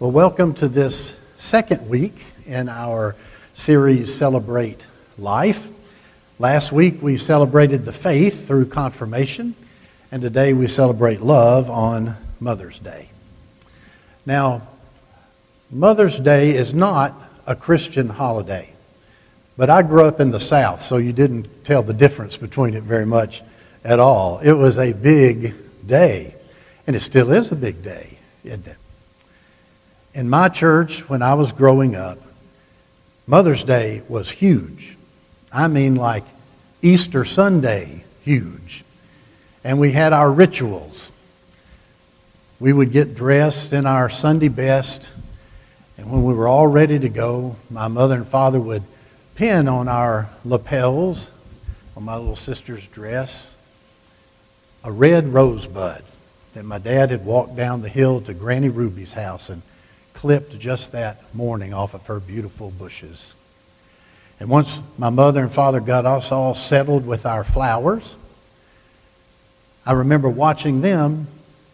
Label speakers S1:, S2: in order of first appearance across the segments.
S1: Well, welcome to this second week in our series Celebrate Life. Last week we celebrated the faith through confirmation, and today we celebrate love on Mother's Day. Now, Mother's Day is not a Christian holiday, but I grew up in the South, so you didn't tell the difference between it very much at all. It was a big day, and it still is a big day, isn't it? In my church, when I was growing up, Mother's Day was huge. I mean, like Easter Sunday, huge. And we had our rituals. We would get dressed in our Sunday best, and when we were all ready to go, my mother and father would pin on our lapels, on my little sister's dress, a red rosebud that my dad had walked down the hill to Granny Ruby's house and clipped just that morning off of her beautiful bushes. And once my mother and father got us all settled with our flowers, I remember watching them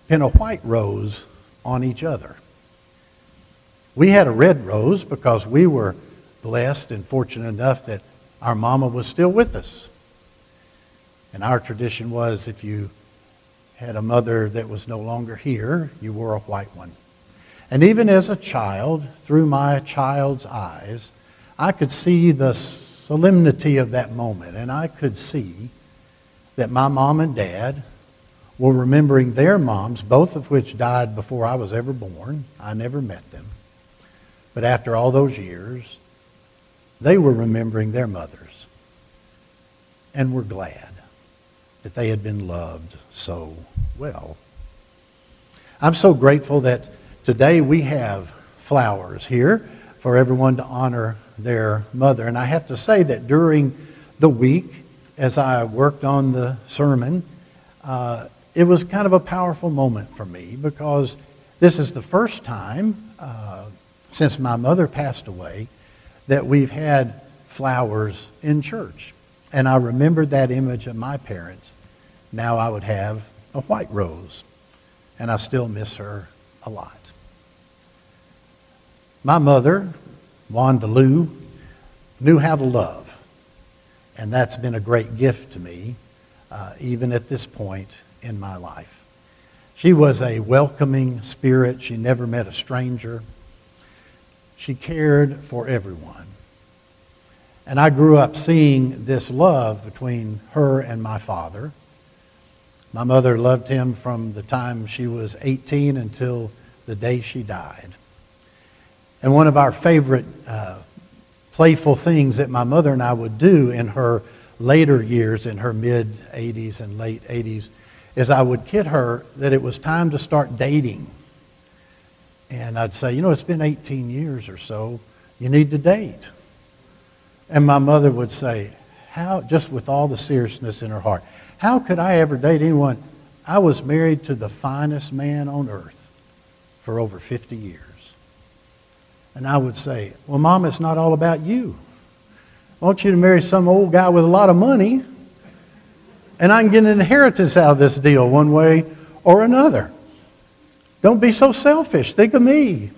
S1: pin a white rose on each other. We had a red rose because we were blessed and fortunate enough that our mama was still with us. And our tradition was if you had a mother that was no longer here, you wore a white one. And even as a child, through my child's eyes, I could see the solemnity of that moment. And I could see that my mom and dad were remembering their moms, both of which died before I was ever born. I never met them. But after all those years, they were remembering their mothers and were glad that they had been loved so well. I'm so grateful that Today we have flowers here for everyone to honor their mother. And I have to say that during the week, as I worked on the sermon, uh, it was kind of a powerful moment for me because this is the first time uh, since my mother passed away that we've had flowers in church. And I remembered that image of my parents. Now I would have a white rose. And I still miss her a lot. My mother, Wanda Lou, knew how to love. And that's been a great gift to me, uh, even at this point in my life. She was a welcoming spirit. She never met a stranger. She cared for everyone. And I grew up seeing this love between her and my father. My mother loved him from the time she was 18 until the day she died. And one of our favorite uh, playful things that my mother and I would do in her later years, in her mid 80s and late 80s, is I would kid her that it was time to start dating. And I'd say, you know, it's been 18 years or so. You need to date. And my mother would say, how, just with all the seriousness in her heart, how could I ever date anyone? I was married to the finest man on earth for over 50 years. And I would say, Well, Mom, it's not all about you. I want you to marry some old guy with a lot of money, and I can get an inheritance out of this deal one way or another. Don't be so selfish. Think of me.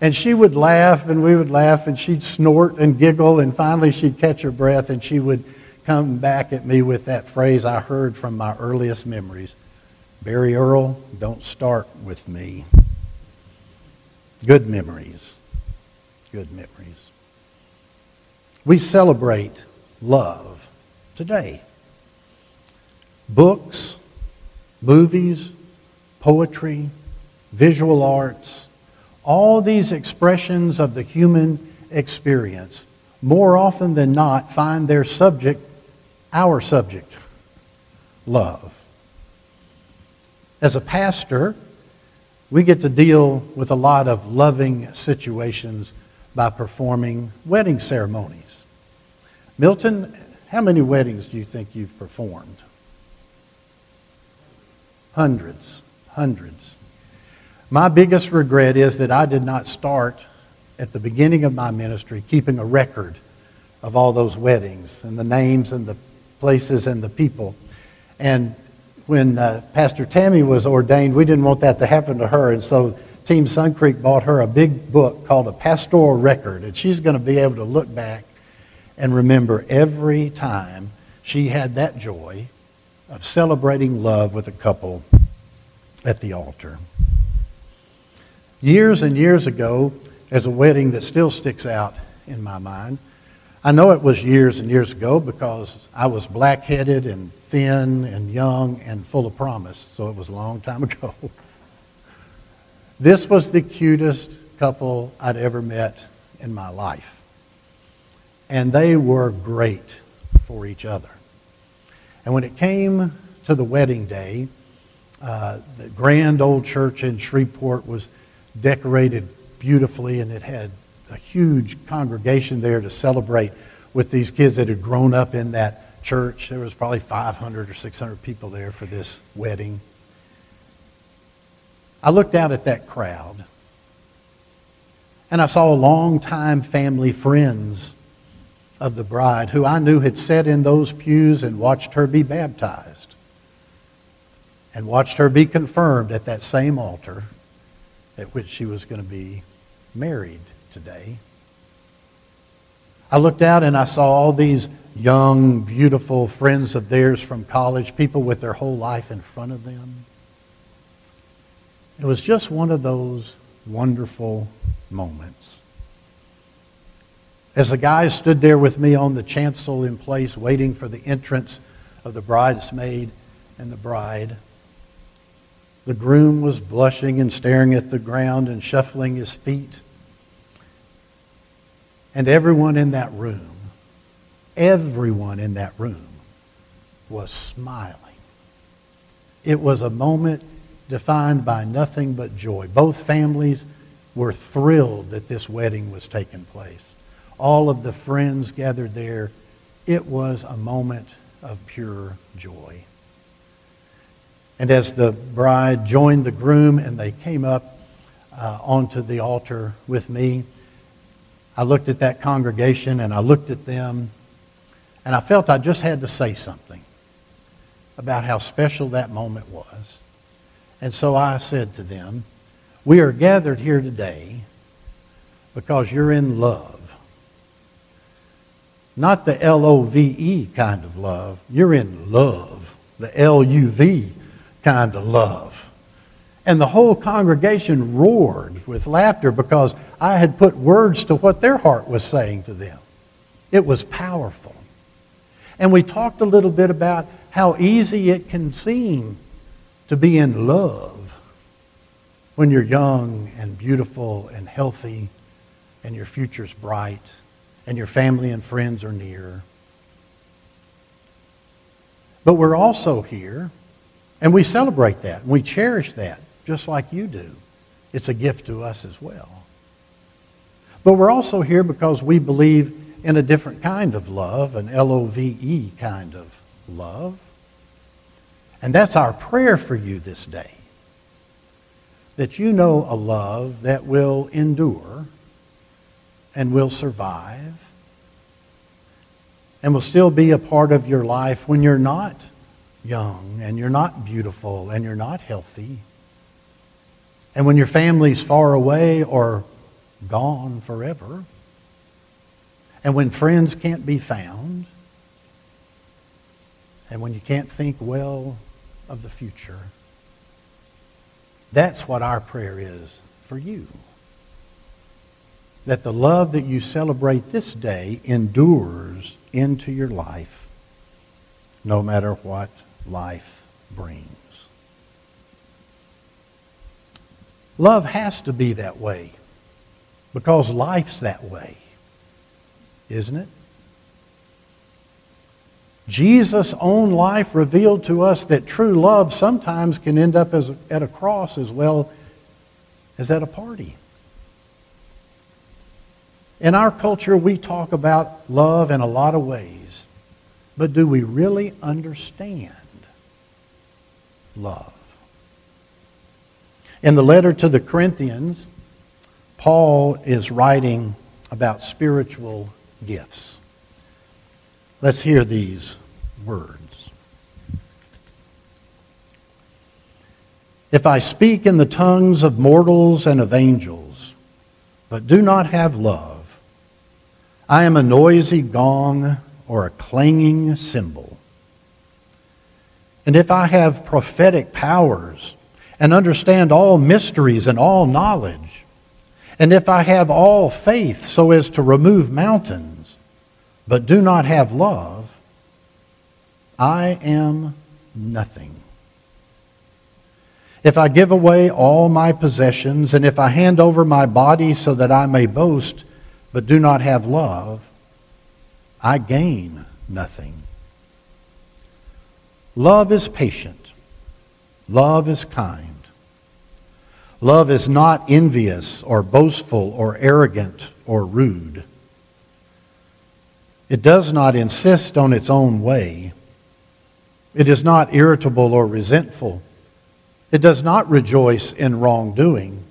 S1: And she would laugh, and we would laugh, and she'd snort and giggle, and finally she'd catch her breath, and she would come back at me with that phrase I heard from my earliest memories Barry Earl, don't start with me. Good memories. Good memories. We celebrate love today. Books, movies, poetry, visual arts, all these expressions of the human experience, more often than not, find their subject our subject love. As a pastor, we get to deal with a lot of loving situations by performing wedding ceremonies. Milton, how many weddings do you think you've performed? Hundreds, hundreds. My biggest regret is that I did not start at the beginning of my ministry keeping a record of all those weddings and the names and the places and the people. And when uh, Pastor Tammy was ordained, we didn't want that to happen to her. And so Team Sun Creek bought her a big book called A Pastoral Record, and she's going to be able to look back and remember every time she had that joy of celebrating love with a couple at the altar. Years and years ago, as a wedding that still sticks out in my mind. I know it was years and years ago because I was black headed and thin and young and full of promise, so it was a long time ago. This was the cutest couple I'd ever met in my life. And they were great for each other. And when it came to the wedding day, uh, the grand old church in Shreveport was decorated beautifully, and it had a huge congregation there to celebrate with these kids that had grown up in that church. There was probably 500 or 600 people there for this wedding. I looked out at that crowd and I saw longtime family friends of the bride who I knew had sat in those pews and watched her be baptized and watched her be confirmed at that same altar at which she was going to be married today. I looked out and I saw all these young, beautiful friends of theirs from college, people with their whole life in front of them. It was just one of those wonderful moments. As the guys stood there with me on the chancel in place, waiting for the entrance of the bridesmaid and the bride, the groom was blushing and staring at the ground and shuffling his feet. And everyone in that room, everyone in that room was smiling. It was a moment defined by nothing but joy. Both families were thrilled that this wedding was taking place. All of the friends gathered there. It was a moment of pure joy. And as the bride joined the groom and they came up uh, onto the altar with me, I looked at that congregation and I looked at them and I felt I just had to say something about how special that moment was. And so I said to them, We are gathered here today because you're in love. Not the L O V E kind of love. You're in love, the L U V kind of love. And the whole congregation roared with laughter because I had put words to what their heart was saying to them. It was powerful. And we talked a little bit about how easy it can seem to be in love when you're young and beautiful and healthy and your future's bright and your family and friends are near. But we're also here, and we celebrate that, and we cherish that, just like you do. It's a gift to us as well. But we're also here because we believe in a different kind of love, an L O V E kind of love. And that's our prayer for you this day. That you know a love that will endure and will survive and will still be a part of your life when you're not young and you're not beautiful and you're not healthy. And when your family's far away or gone forever. And when friends can't be found. And when you can't think well of the future. That's what our prayer is for you. That the love that you celebrate this day endures into your life, no matter what life brings. Love has to be that way because life's that way, isn't it? Jesus' own life revealed to us that true love sometimes can end up as, at a cross as well as at a party. In our culture, we talk about love in a lot of ways, but do we really understand love? In the letter to the Corinthians, Paul is writing about spiritual gifts. Let's hear these words. If I speak in the tongues of mortals and of angels, but do not have love, I am a noisy gong or a clanging cymbal. And if I have prophetic powers and understand all mysteries and all knowledge, and if I have all faith so as to remove mountains, but do not have love, I am nothing. If I give away all my possessions, and if I hand over my body so that I may boast, but do not have love, I gain nothing. Love is patient. Love is kind. Love is not envious or boastful or arrogant or rude. It does not insist on its own way. It is not irritable or resentful. It does not rejoice in wrongdoing,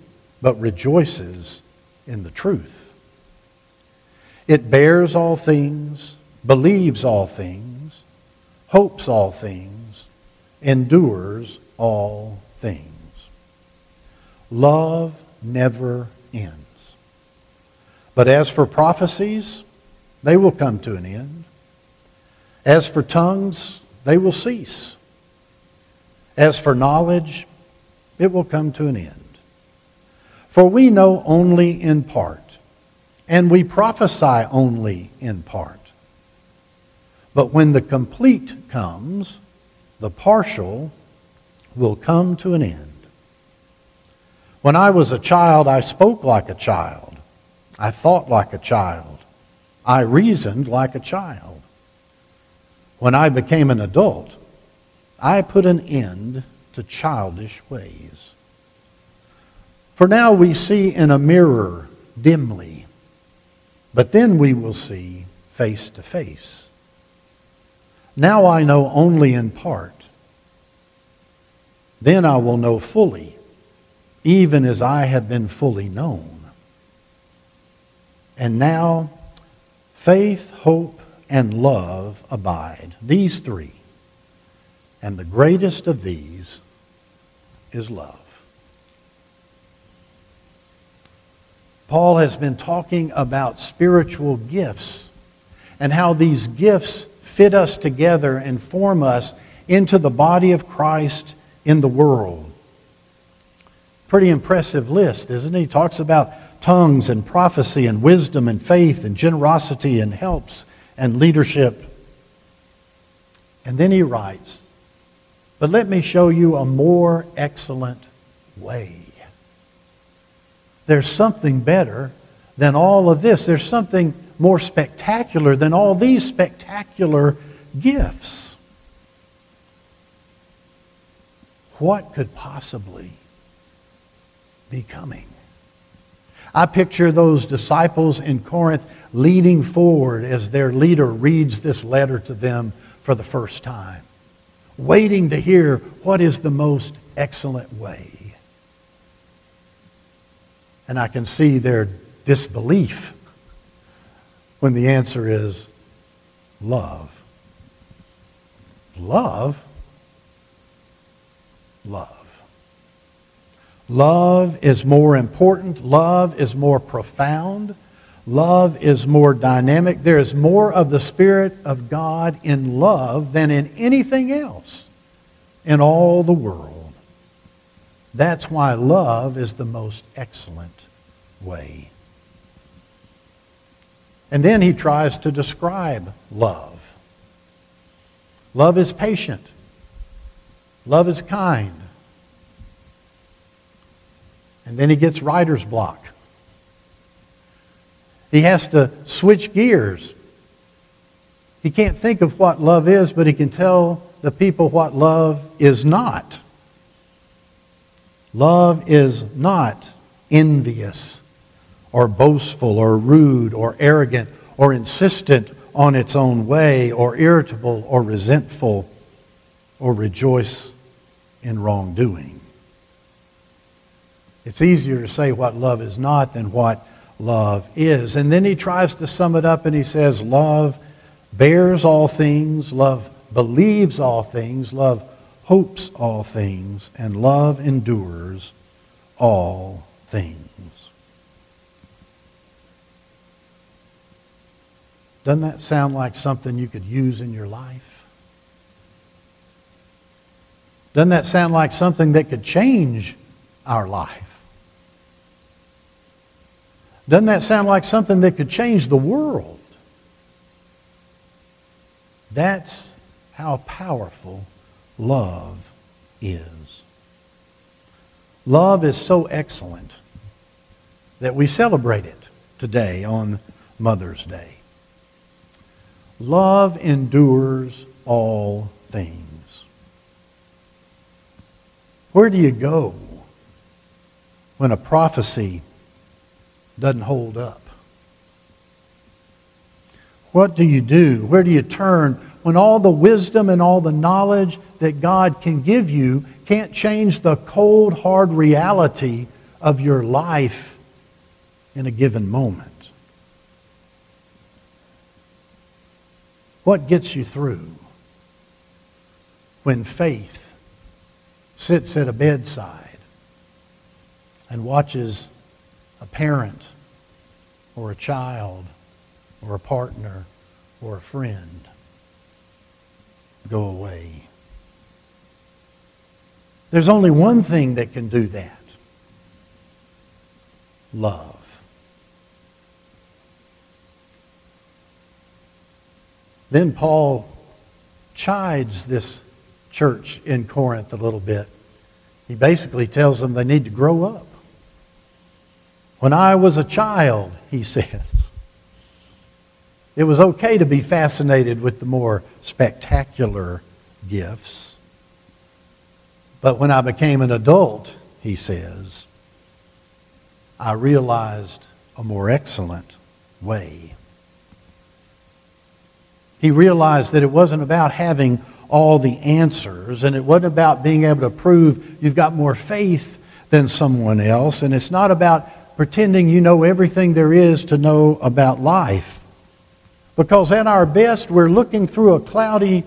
S1: but rejoices in the truth. It bears all things, believes all things, hopes all things, endures all things. Love never ends. But as for prophecies, they will come to an end. As for tongues, they will cease. As for knowledge, it will come to an end. For we know only in part, and we prophesy only in part. But when the complete comes, the partial will come to an end. When I was a child, I spoke like a child. I thought like a child. I reasoned like a child. When I became an adult, I put an end to childish ways. For now we see in a mirror dimly, but then we will see face to face. Now I know only in part. Then I will know fully even as I have been fully known. And now, faith, hope, and love abide. These three. And the greatest of these is love. Paul has been talking about spiritual gifts and how these gifts fit us together and form us into the body of Christ in the world. Pretty impressive list, isn't he? He talks about tongues and prophecy and wisdom and faith and generosity and helps and leadership. And then he writes, But let me show you a more excellent way. There's something better than all of this. There's something more spectacular than all these spectacular gifts. What could possibly be coming? I picture those disciples in Corinth leaning forward as their leader reads this letter to them for the first time, waiting to hear what is the most excellent way. And I can see their disbelief when the answer is love. Love? Love. Love is more important. Love is more profound. Love is more dynamic. There is more of the Spirit of God in love than in anything else in all the world. That's why love is the most excellent way. And then he tries to describe love. Love is patient. Love is kind. And then he gets writer's block. He has to switch gears. He can't think of what love is, but he can tell the people what love is not. Love is not envious or boastful or rude or arrogant or insistent on its own way or irritable or resentful or rejoice in wrongdoing. It's easier to say what love is not than what love is. And then he tries to sum it up and he says, Love bears all things, love believes all things, love hopes all things, and love endures all things. Doesn't that sound like something you could use in your life? Doesn't that sound like something that could change our life? Doesn't that sound like something that could change the world? That's how powerful love is. Love is so excellent that we celebrate it today on Mother's Day. Love endures all things. Where do you go when a prophecy doesn't hold up? What do you do? Where do you turn when all the wisdom and all the knowledge that God can give you can't change the cold, hard reality of your life in a given moment? What gets you through when faith sits at a bedside and watches a parent or a child or a partner or a friend go away? There's only one thing that can do that love. Then Paul chides this church in Corinth a little bit. He basically tells them they need to grow up. When I was a child, he says, it was okay to be fascinated with the more spectacular gifts. But when I became an adult, he says, I realized a more excellent way. He realized that it wasn't about having all the answers, and it wasn't about being able to prove you've got more faith than someone else, and it's not about pretending you know everything there is to know about life. Because at our best, we're looking through a cloudy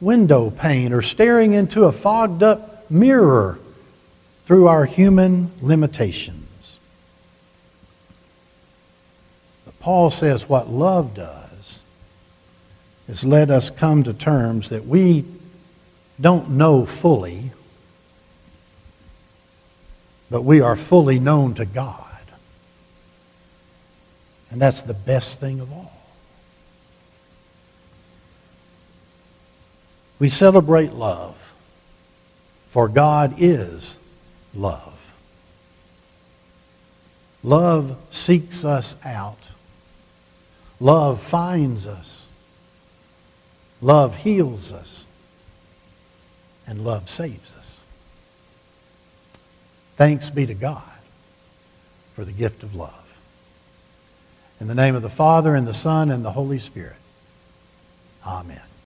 S1: window pane or staring into a fogged up mirror through our human limitations. But Paul says what love does has led us come to terms that we don't know fully, but we are fully known to God. And that's the best thing of all. We celebrate love, for God is love. Love seeks us out. Love finds us. Love heals us, and love saves us. Thanks be to God for the gift of love. In the name of the Father, and the Son, and the Holy Spirit. Amen.